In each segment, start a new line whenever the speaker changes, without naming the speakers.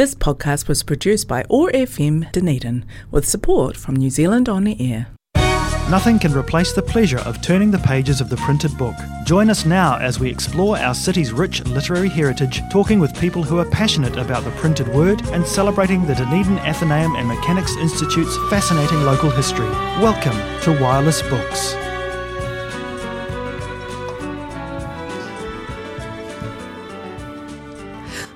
This podcast was produced by OAR FM Dunedin with support from New Zealand On the Air.
Nothing can replace the pleasure of turning the pages of the printed book. Join us now as we explore our city's rich literary heritage, talking with people who are passionate about the printed word and celebrating the Dunedin Athenaeum and Mechanics Institute's fascinating local history. Welcome to Wireless Books.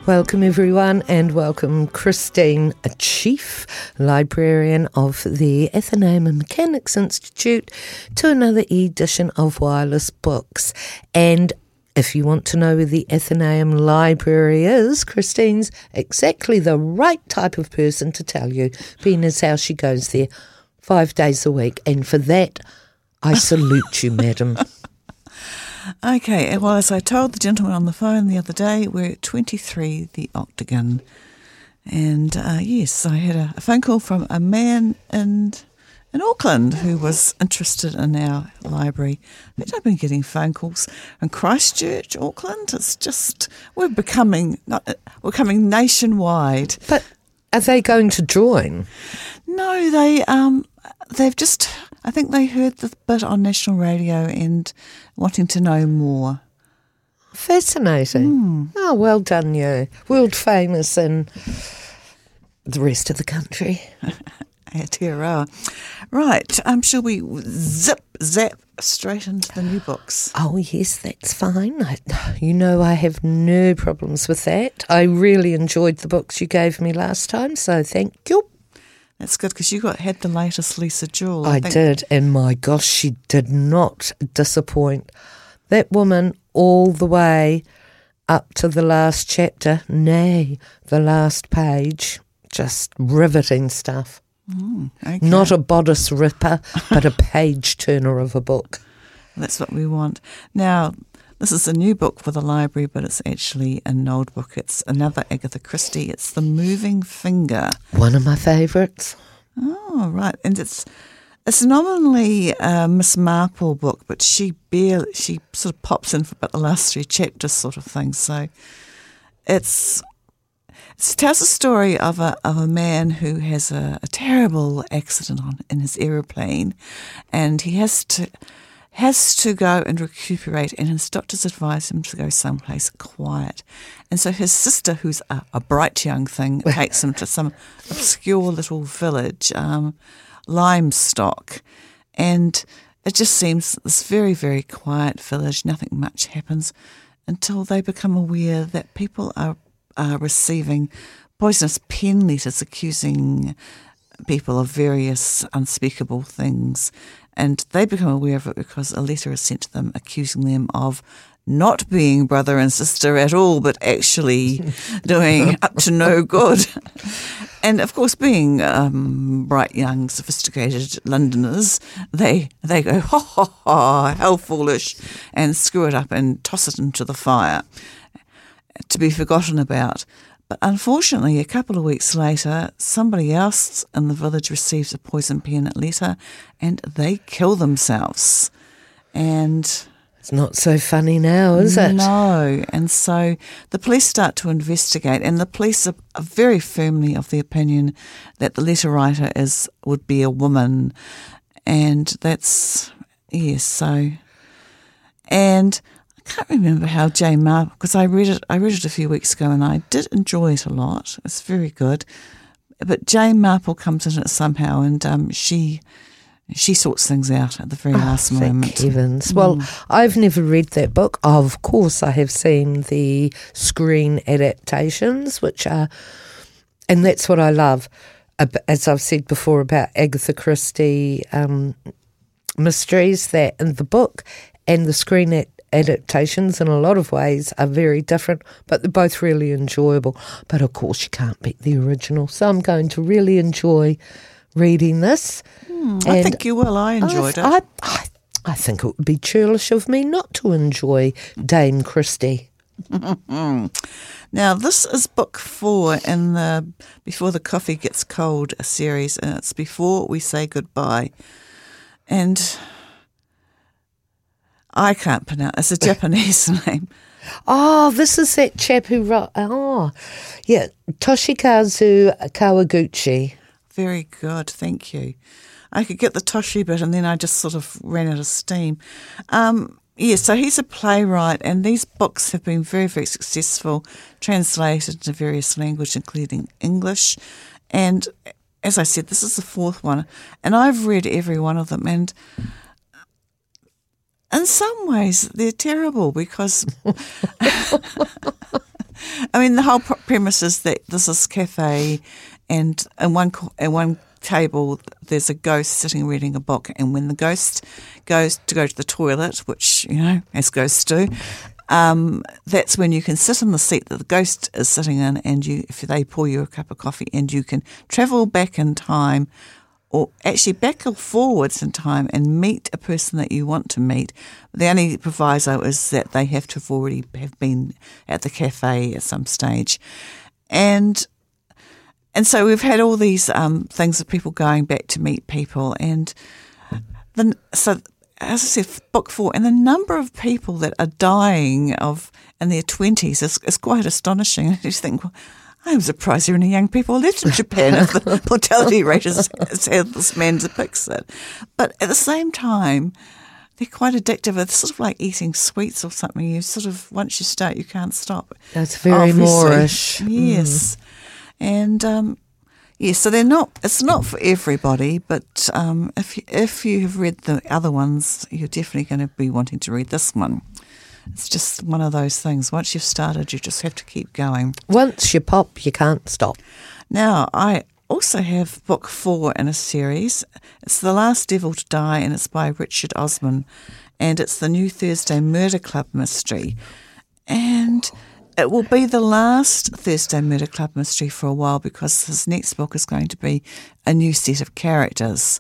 Welcome, everyone, and welcome Christine, a chief librarian of the Athenaeum and Mechanics Institute, to another edition of Wireless Books. And if you want to know where the Athenaeum Library is, Christine's exactly the right type of person to tell you, being as how she goes there five days a week. And for that, I salute you, madam.
Okay, well, as I told the gentleman on the phone the other day, we're at 23 The Octagon. And uh, yes, I had a, a, phone call from a man in, in Auckland who was interested in our library. I I've been getting phone calls from Christchurch, Auckland. It's just, we're becoming, not, we're coming nationwide.
But are they going to join?
No, they, um, they've just I think they heard the bit on national radio and wanting to know more.
Fascinating. Mm. Oh, well done, you. World famous in the rest of the country.
Aotearoa. Right, um, shall we zip, zap straight into the new books?
Oh, yes, that's fine. I, you know, I have no problems with that. I really enjoyed the books you gave me last time, so thank you.
That's good because you got had the latest Lisa Jewell.
I, I did, and my gosh, she did not disappoint. That woman all the way up to the last chapter, nay, the last page, just riveting stuff. Mm, okay. Not a bodice ripper, but a page turner of a book.
That's what we want. Now, this is a new book for the library, but it's actually an old book. It's another Agatha Christie. It's The Moving Finger.
One of my favourites.
Oh, right. And it's it's nominally a Miss Marple book, but she barely, she sort of pops in for about the last three chapters, sort of thing. So it's it tells a story of a of a man who has a, a terrible accident on in his aeroplane, and he has to has to go and recuperate, and his doctors advise him to go someplace quiet. And so his sister, who's a, a bright young thing, takes him to some obscure little village, um, Lymstock, and it just seems this very, very quiet village. Nothing much happens until they become aware that people are, are receiving poisonous pen letters accusing people of various unspeakable things and they become aware of it because a letter is sent to them accusing them of not being brother and sister at all, but actually doing up to no good. And of course, being um, bright, young, sophisticated Londoners, they they go ha ha ha, how foolish, and screw it up and toss it into the fire to be forgotten about. But unfortunately, a couple of weeks later, somebody else in the village receives a poison pen letter and they kill themselves. And
it's not so funny now, is it?
No. And so the police start to investigate, and the police are, are very firmly of the opinion that the letter writer is would be a woman. And that's, yes, so. And can't remember how Jane Marple because I read it. I read it a few weeks ago, and I did enjoy it a lot. It's very good. But Jane Marple comes in it somehow, and um, she she sorts things out at the very oh, last moment.
Heavens! Mm. Well, I've never read that book. Of course, I have seen the screen adaptations, which are, and that's what I love. As I've said before about Agatha Christie um, mysteries, that in the book and the screen adaptations in a lot of ways are very different, but they're both really enjoyable. But of course, you can't beat the original. So I'm going to really enjoy reading this.
Hmm, I think you will. I enjoyed
I, it. I, I, I think it would be churlish of me not to enjoy Dame Christie.
now, this is book four in the Before the Coffee Gets Cold series, and it's Before We Say Goodbye. And I can't pronounce. It's a Japanese name.
Oh, this is that chap who wrote. Oh, yeah, Toshikazu Kawaguchi.
Very good, thank you. I could get the Toshi bit, and then I just sort of ran out of steam. Um, yeah, so he's a playwright, and these books have been very, very successful, translated into various languages, including English. And as I said, this is the fourth one, and I've read every one of them, and in some ways they're terrible because I mean the whole premise is that this cafe and in one in one table there's a ghost sitting reading a book. And when the ghost goes to go to the toilet which you know as ghosts do um, that's when you can sit in the seat that the ghost is sitting in and you if they pour you a cup of coffee and you can travel back in time or actually back or forwards in time and meet a person that you want to meet. The only proviso is that they have to have already have been at the cafe at some stage, and and so we've had all these um, things of people going back to meet people, and then so as I said, book four, and the number of people that are dying of in their twenties is, is quite astonishing. I just think. Well, I'm surprised there are any young people left in Japan if the mortality rate is as this man depicts it. But at the same time, they're quite addictive. It's sort of like eating sweets or something. You sort of once you start, you can't stop.
That's very Obviously. Moreish.
Yes, mm. and um, yes, so they're not. It's not for everybody, but um, if you, if you have read the other ones, you're definitely going to be wanting to read this one it's just one of those things. Once you've started, you just have to keep going.
Once you pop, you can't stop.
Now, I also have book four in a series. It's The Last Devil to Die, and it's by Richard Osman, and it's the New Thursday Murder Club mystery. And it will be the last Thursday Murder Club mystery for a while because his next book is going to be a new set of characters.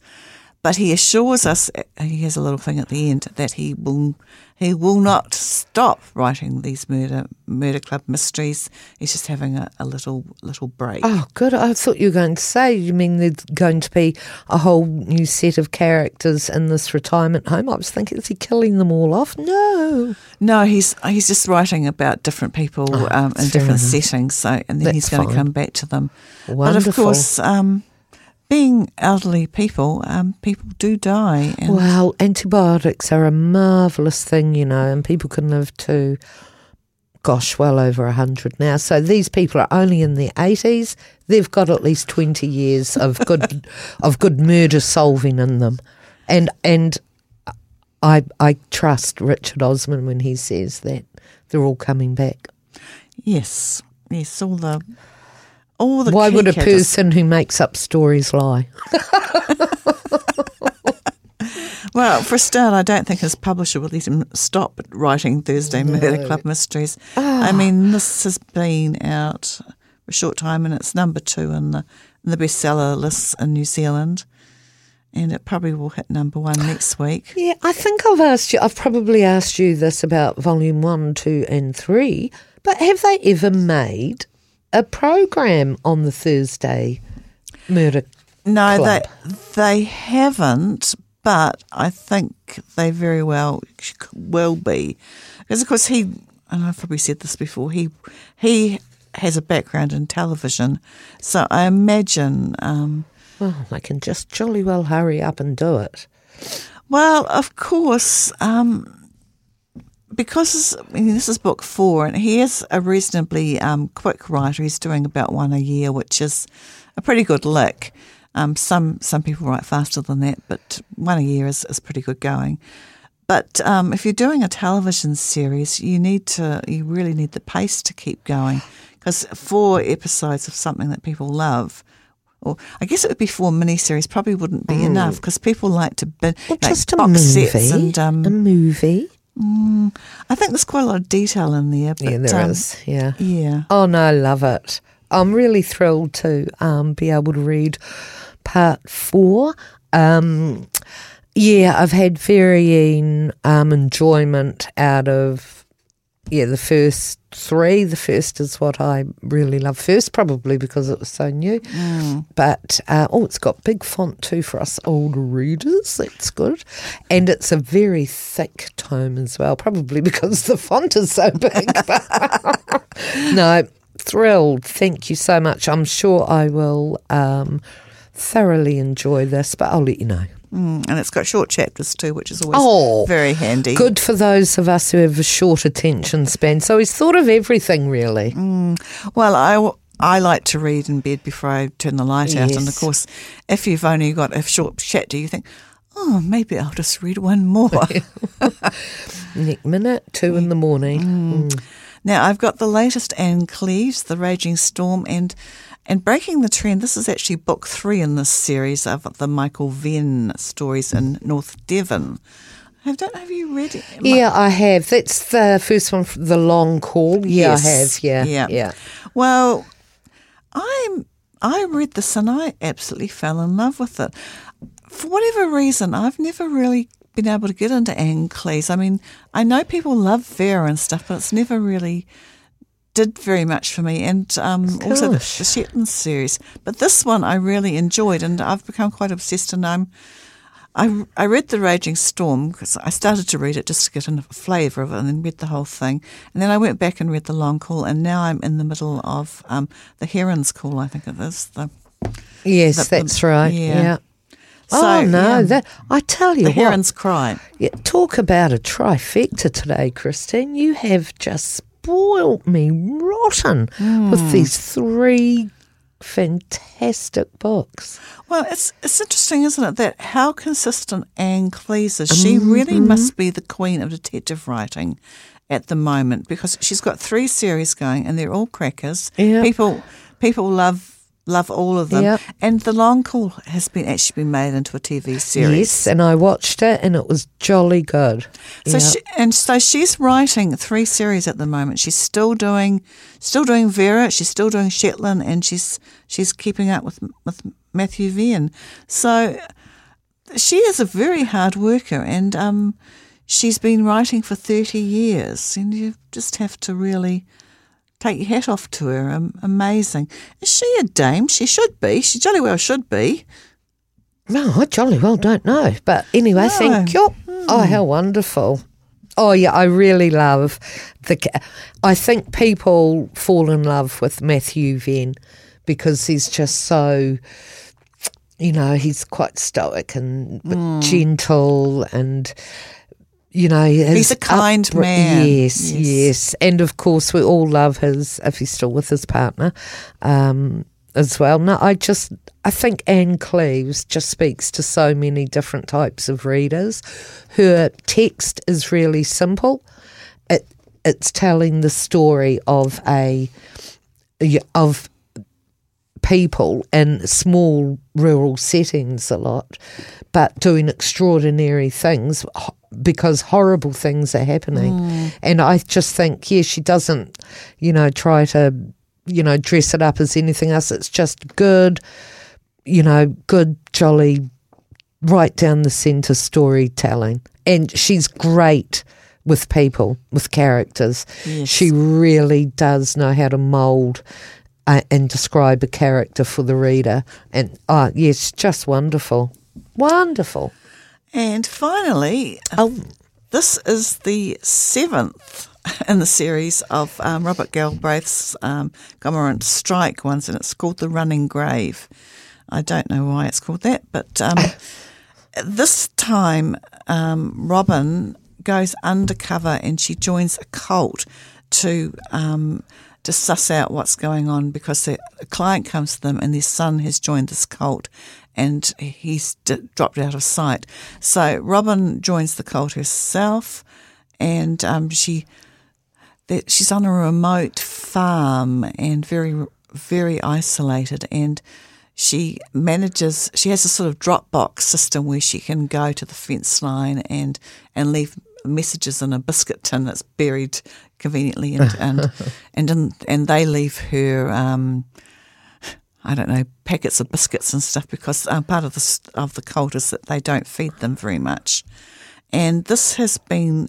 But he assures us, he has a little thing at the end, that he will he will not stop writing these murder murder club mysteries. He's just having a, a little little break.
Oh, good. I thought you were going to say, you mean there's going to be a whole new set of characters in this retirement home? I was thinking, is he killing them all off? No.
No, he's he's just writing about different people oh, um, in different enough. settings. So, and then That's he's going fine. to come back to them.
Wonderful.
But of course. Um, being elderly people, um, people do die.
And well, antibiotics are a marvellous thing, you know, and people can live to, gosh, well over 100 now. So these people are only in their 80s. They've got at least 20 years of good, of good murder solving in them. And, and I, I trust Richard Osman when he says that they're all coming back.
Yes, yes, all the all the
Why would a person who makes up stories lie?
well, for a start, I don't think his publisher will let him stop writing Thursday no. Murder Club mysteries. Oh. I ah. mean, this has been out for a short time, and it's number two in the in the bestseller lists in New Zealand. And it probably will hit number one next week.
Yeah, I think I've asked you. I've probably asked you this about volume one, two, and three. But have they ever made a program on the Thursday Murder
No,
Club.
they they haven't, but I think they very well will be, because of course he, and I've probably said this before, he he has a background in television, so I imagine. Um,
well, I can just jolly well hurry up and do it.
Well, of course. Um, because I mean, this is book four, and he is a reasonably um, quick writer. He's doing about one a year, which is a pretty good lick. Um, some some people write faster than that, but one a year is, is pretty good going. But um, if you're doing a television series, you need to you really need the pace to keep going because four episodes of something that people love or I guess it would be four miniseries. Probably wouldn't be mm. enough because people like to be
like just a movie, and um, a movie.
Mm, I think there's quite a lot of detail in there. But,
yeah, there um, is. Yeah.
Yeah.
Oh no, I love it. I'm really thrilled to um, be able to read part four. Um, yeah, I've had varying um, enjoyment out of yeah, the first three. The first is what I really love first, probably because it was so new. But uh, oh, it's got big font too for us old readers. That's good, and it's a very thick tome as well, probably because the font is so big. no, thrilled. Thank you so much. I'm sure I will um, thoroughly enjoy this, but I'll let you know.
Mm, and it's got short chapters too, which is always
Oh,
very handy.
Good for those of us who have a short attention span. So he's thought of everything, really.
Mm. Well, I, w- I like to read in bed before I turn the light out. And of course, if you've only got a short chapter, you think, oh, maybe I'll just read one more.
Next minute, two in the morning. Mm.
Now I've got the latest Ann Cleeves, The Raging Storm, and and breaking the trend. This is actually book three in this series of the Michael Venn stories in North Devon. I don't know. Have you read it?
Yeah, I have. That's the first one, the long call. Yeah,
Yes.
I have. Yeah,
Yeah.
yeah.
Well, I'm. I read this and I absolutely fell in love with it. For whatever reason, I've never really been able to get into Ann Cleeves. I mean, I know people love Vera and stuff, but it's never really did very much for me. And um, also the, the Shetland series. But this one I really enjoyed, and I've become quite obsessed. And I'm. I, I read The Raging Storm because I started to read it just to get a flavour of it and then read the whole thing. And then I went back and read The Long Call, and now I'm in the middle of um, The Heron's Call, I think it is. The,
Yes,
The- the-
that's right.
yeah.
Yeah.
So,
oh no,
yeah.
that I tell you
the
what.
Heron's Cry.
Yeah, talk about a trifecta today, Christine. You have just spoilt me rotten
Hmm.
with these three fantastic books.
Well, it's it's interesting, isn't it, that how consistent Ann Cleeves is. She
Mm-hmm.
really must be the queen of detective writing at the moment because she's got three series going and they're all crackers. People people love love all of them.
Yep.
And The Long Call has been actually been made into a TV series.
Yes, and I watched it and it was jolly good.
So
Yeah.
she, and so she's writing three series at the moment. She's still doing, still doing Vera. She's still doing Shetland, and she's she's keeping up with with Matthew Venn. So she is a very hard worker, and um, she's been writing for thirty years. And you just have to really take your hat off to her. Um, amazing. Is she a dame? She should be. She jolly well should be.
No, I jolly well don't know. But anyway, thank you. Oh, how wonderful. Oh, yeah, I really love the. ca- I think people fall in love with Matthew Venn because he's just so, you know, he's quite stoic and but gentle and. You know, he's
a kind man.
Yes,
Yes.
yes, and of course we all love his if he's still with his partner, um, as well. No, I just I think Ann Cleeves just speaks to so many different types of readers. Her text is really simple. It it's telling the story of a of people in small rural settings a lot, but doing extraordinary things because horrible things are happening. And I just think, yeah, she doesn't, you know, try to, you know, dress it up as anything else. It's just good, you know, good, jolly, right down the centre storytelling. And she's great with people, with characters.
Yes.
She really does know how to mould uh, and describe a character for the reader. And oh, yes, just wonderful. Wonderful.
And finally,
Oh,
This is the seventh in the series of um, Robert Galbraith's um, Cormoran Strike ones, and it's called The Running Grave. I don't know why it's called that, but um, this time um, Robin goes undercover and she joins a cult to um, to suss out what's going on because a client comes to them and their son has joined this cult and he's d- dropped out of sight. So Robin joins the cult herself, and um, she that she's on a remote farm and very very isolated and she manages she has a sort of Dropbox system where she can go to the fence line and and leave messages in a biscuit tin that's buried conveniently and and and, and they leave her um, I don't know packets of biscuits and stuff because um, part of the of the cult is that they don't feed them very much And this has been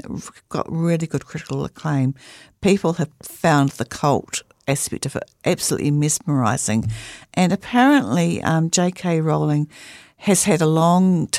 got really good critical acclaim. People have found the cult aspect of it absolutely mesmerising. And apparently, um, J.K. Rowling has had a long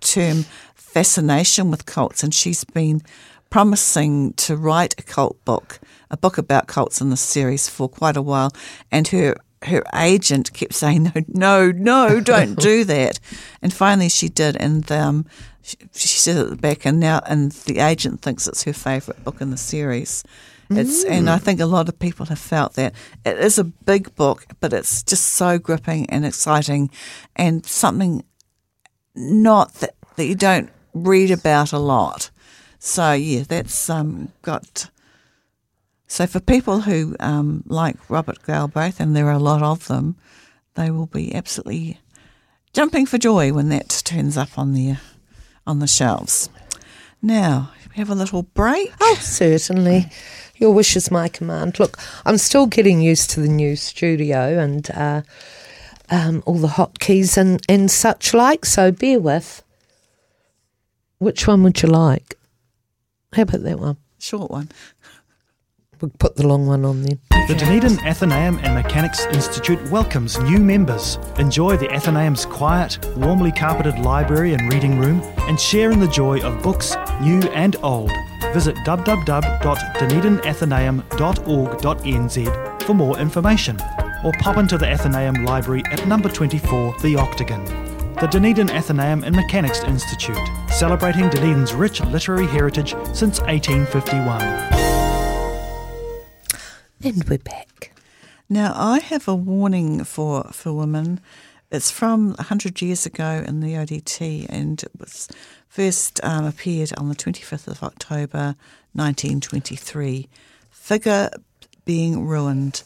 term fascination with cults, and she's been promising to write a cult book, a book about cults in this series for quite a while. And her her agent kept saying, "No, no, no, don't do that." And finally, she did, and um, she, she said at the back, and now, and the agent thinks it's her favourite book in the series. It's, and I think a lot of people have felt that it is a big book, but it's just so gripping and exciting, and something not that that you don't read about a lot. So yeah, that's um, got. So for people who um, like Robert Galbraith, and there are a lot of them, they will be absolutely jumping for joy when that turns up on the on the shelves. Now we have a little break.
Oh, certainly. Your wish is my command. Look, I'm still getting used to the new studio and uh, um, all the hotkeys and, and such like, so bear with. Which one would you like? How about that one?
Short one.
We'll put the long one on then.
The Dunedin Athenaeum and Mechanics Institute welcomes new members. Enjoy the Athenaeum's quiet, warmly carpeted library and reading room and share in the joy of books, new and old. Visit www.dunedinathenaeum.org.nz for more information or pop into the Athenaeum Library at number 24, The Octagon. The Dunedin Athenaeum and Mechanics Institute, celebrating Dunedin's rich literary heritage since 1851.
And we're back.
Now, I have a warning for, for women. It's from 100 years ago in the ODT and it was first um, appeared on the 25th of October 1923. Figure being ruined.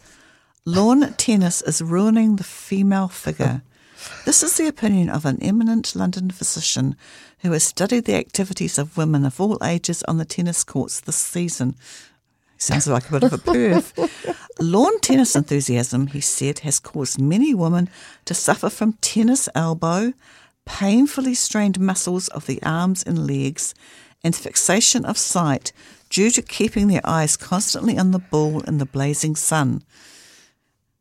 Lawn tennis is ruining the female figure. This is the opinion of an eminent London physician who has studied the activities of women of all ages on the tennis courts this season. Sounds like a bit of a perv. Lawn tennis enthusiasm, he said, has caused many women to suffer from tennis elbow, painfully strained muscles of the arms and legs, and fixation of sight due to keeping their eyes constantly on the ball in the blazing sun.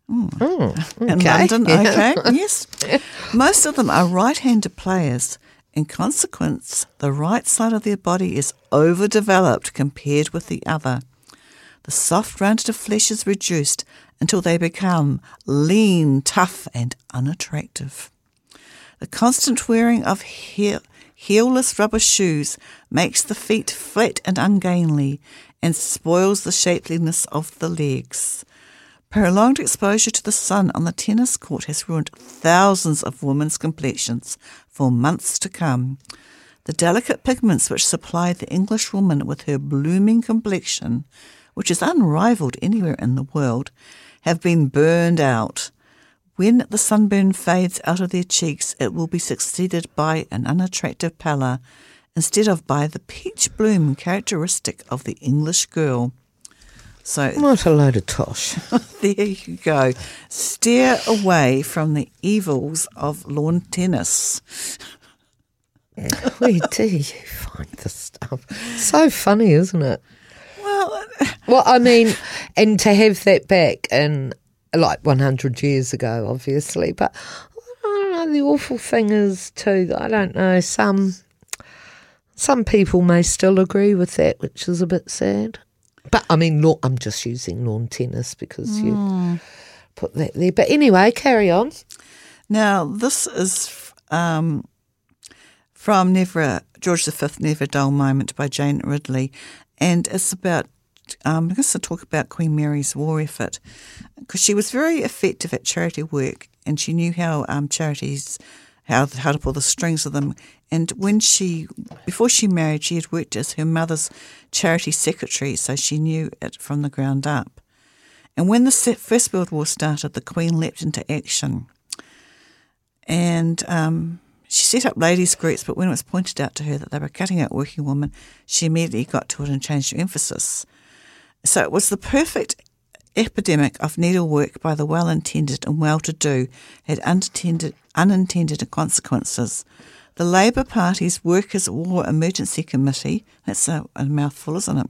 Oh,
In
okay.
London, okay, yes. Most of them are right handed players. In consequence, the right side of their body is overdeveloped compared with the other. The soft rounded flesh is reduced until they become lean, tough, and unattractive. The constant wearing of heel, heelless rubber shoes makes the feet flat and ungainly and spoils the shapeliness of the legs. Prolonged exposure to the sun on the tennis court has ruined thousands of women's complexions for months to come. The delicate pigments which supply the English woman with her blooming complexion, which is unrivalled anywhere in the world, have been burned out. When the sunburn fades out of their cheeks, it will be succeeded by an unattractive pallor instead of by the peach bloom characteristic of the English girl. So
What a load of tosh.
there you go. Steer away from the evils of lawn tennis.
Where do you find this stuff? So funny, isn't it?
Well,
I mean, and to have that back in like 100 years ago, obviously, but I don't know. The awful thing is too. that I don't know. Some some people may still agree with that, which is a bit sad. But I mean, lawn, I'm just using lawn tennis because you put that there. But anyway, carry on.
now this is um, from Never George V, Never Dull Moment by Jane Ridley, and it's about. Um, I guess to talk about Queen Mary's war effort because she was very effective at charity work and she knew how um, charities how how to pull the strings of them. And when she before she married, she had worked as her mother's charity secretary, so she knew it from the ground up. And when the First World War started, the Queen leapt into action. And um, she set up ladies' groups, but when it was pointed out to her that they were cutting out working women, she immediately got to it and changed her emphasis. So it was the perfect epidemic of needlework by the well intended and well to do had unintended, unintended consequences. The Labour Party's Workers' War Emergency Committee, that's a, a mouthful, isn't it,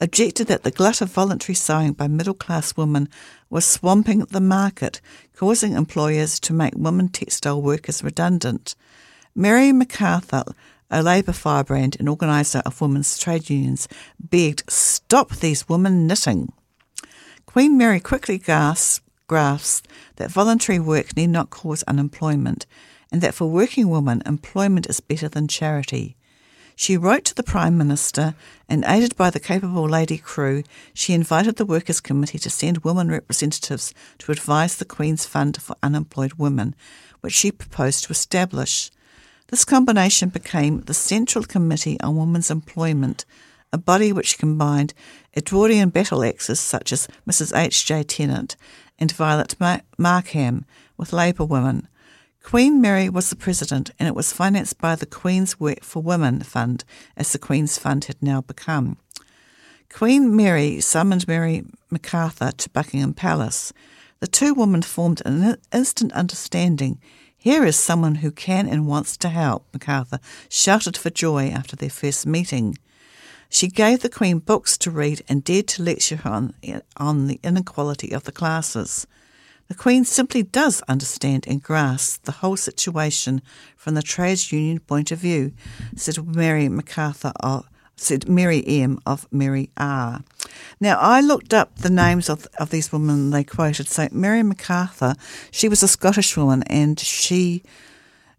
objected that the glut of voluntary sewing by middle class women was swamping the market, causing employers to make women textile workers redundant. Mary MacArthur, a Labour firebrand and organiser of women's trade unions, begged, Stop these women knitting. Queen Mary quickly grasped, that voluntary work need not cause unemployment and that for working women, employment is better than charity. She wrote to the Prime Minister, and aided by the capable Lady Crewe, she invited the Workers' Committee to send women representatives to advise the Queen's Fund for Unemployed Women, which she proposed to establish. This combination became the Central Committee on Women's Employment, a body which combined Edwardian battle axes such as Mrs. H. J. Tennant and Violet Markham with Labour women, Queen Mary was the president, and it was financed by the Queen's Work for Women Fund, as the Queen's Fund had now become. Queen Mary summoned Mary MacArthur to Buckingham Palace. The two women formed an instant understanding. Here is someone who can and wants to help, MacArthur shouted for joy after their first meeting. She gave the Queen books to read and dared to lecture her on, on the inequality of the classes. The Queen simply does understand and grasp the whole situation from the trades union point of view, said Mary MacArthur of, said Mary M of Mary R. Now I looked up the names of of these women they quoted. So Mary MacArthur, she was a Scottish woman and she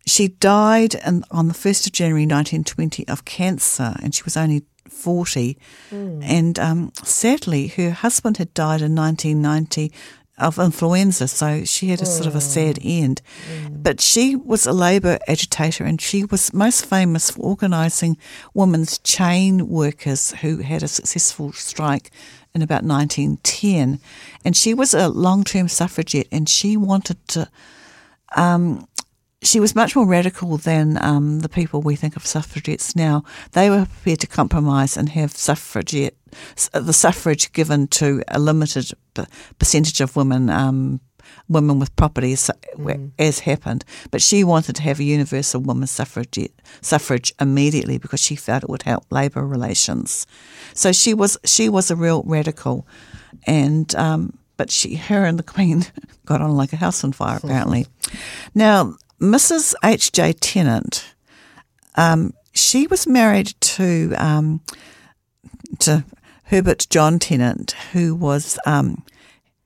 she died in, on the first of January nineteen twenty of cancer and she was only 40. Mm. And um, sadly, her husband had died in 1990 of influenza, so she had a sort of a sad oh. end. Mm. But she was a labour agitator and she was most famous for organising women's chain workers who had a successful strike in about 1910. And she was a long term suffragette and she wanted to. Um, she was much more radical than um, the people we think of suffragettes now. They were prepared to compromise and have suffragette the suffrage given to a limited percentage of women. Um, women with properties mm. as happened, but she wanted to have a universal women's suffrage suffrage immediately because she felt it would help labour relations. So she was she was a real radical, and um, but she her and the Queen got on like a house on fire apparently. now Mrs. H. J. Tennant, um, she was married to um, to Herbert John Tennant, who was um,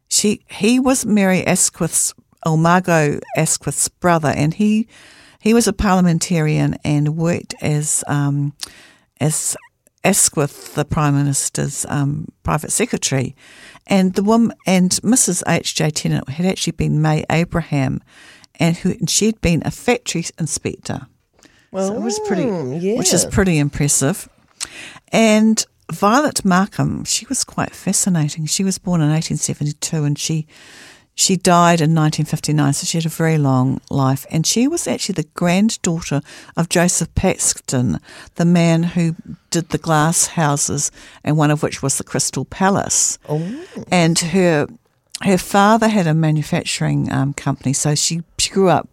she he was Mary Asquith's or Margot Asquith's brother, and he he was a parliamentarian and worked as um, as Asquith, the Prime Minister's um, private secretary, and the woman and Mrs. H. J. Tennant had actually been May Abraham, and who and she'd been a factory inspector. Well, so it was pretty, yeah. which is pretty impressive. And Violet Markham, she was quite fascinating. She was born in 1872 and she she died in 1959, so she had a very long life. And she was actually the granddaughter of Joseph Paxton, the man who did the glass houses, and one of which was the Crystal Palace. Oh. And her her father had a manufacturing um, company, so she, she grew up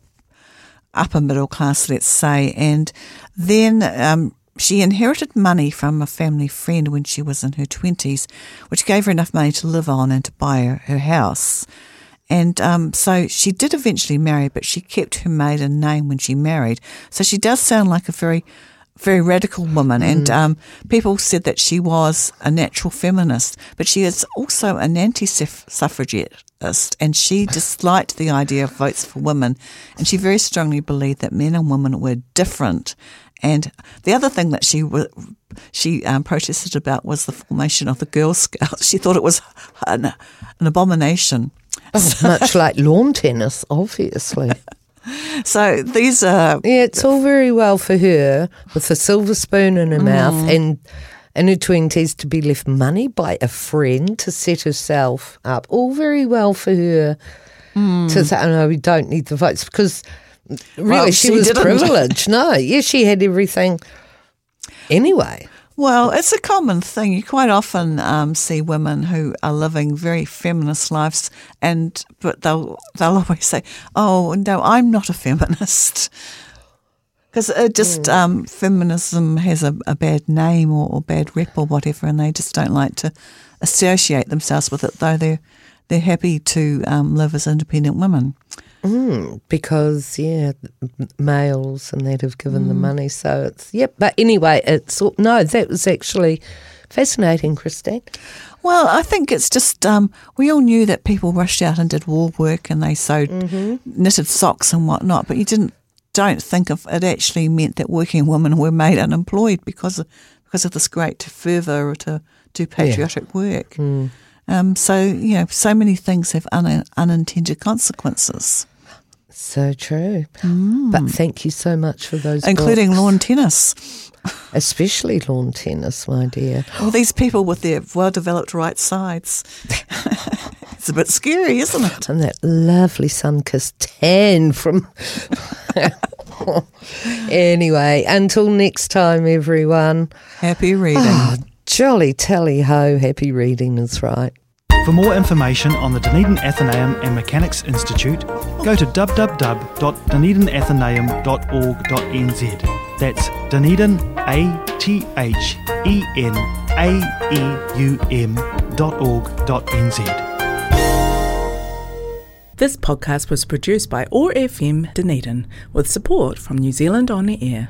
upper middle class, let's say, and then um, she inherited money from a family friend when she was in her 20s, which gave her enough money to live on and to buy her, her house. And um, so she did eventually marry, but she kept her maiden name when she married. So she does sound like a very, very radical woman. Mm. And um, people said that she was a natural feminist, but she is also an anti suffragettist. And she disliked the idea of votes for women. And she very strongly believed that men and women were different and the other thing that she she um, protested about was the formation of the Girl Scouts. She thought it was an, an abomination.
Oh, so, much like lawn tennis, obviously.
so these are
yeah, it's all very well for her with a silver spoon in her mm. mouth and in her twenties to be left money by a friend to set herself up. All very well for her mm. to say, "Oh no, we don't need the votes," because Really, well, she, she, was didn't. privileged. No, yeah, she had everything anyway.
Well, it's a common thing. You quite often um, see women who are living very feminist lives, and but they'll they'll always say, "Oh no, I'm not a feminist." Because it just um, feminism has a, a bad name or, or bad rep or whatever, and they just don't like to associate themselves with it, though they're they're happy to um, live as independent women.
Mm, because yeah, males and that have given the money, so it's yep. But anyway, it's all- no. That was actually fascinating, Christine.
Well, I think it's just um, we all knew that people rushed out and did war work and they sewed knitted socks and whatnot, but you didn't don't think of it actually meant that working women were made unemployed because of because of this great fervour to do patriotic work. Um, so you know, so many things have un- unintended consequences,
So true. But thank you so much for those,
including
books.
lawn tennis.
especially lawn tennis, my dear.
All these people with their well-developed right sides. it's a bit scary, isn't it?
And that lovely sun-kissed tan from. anyway, until next time, everyone.
Happy reading.
Ah, jolly tally ho! Happy reading is right.
For more information on the Dunedin Athenaeum and Mechanics Institute, go to www.dunedinathenaeum.org.nz. That's Dunedin, A T H E N A E U M dot org dot NZ.
This podcast was produced by OAR FM Dunedin with support from New Zealand On the Air.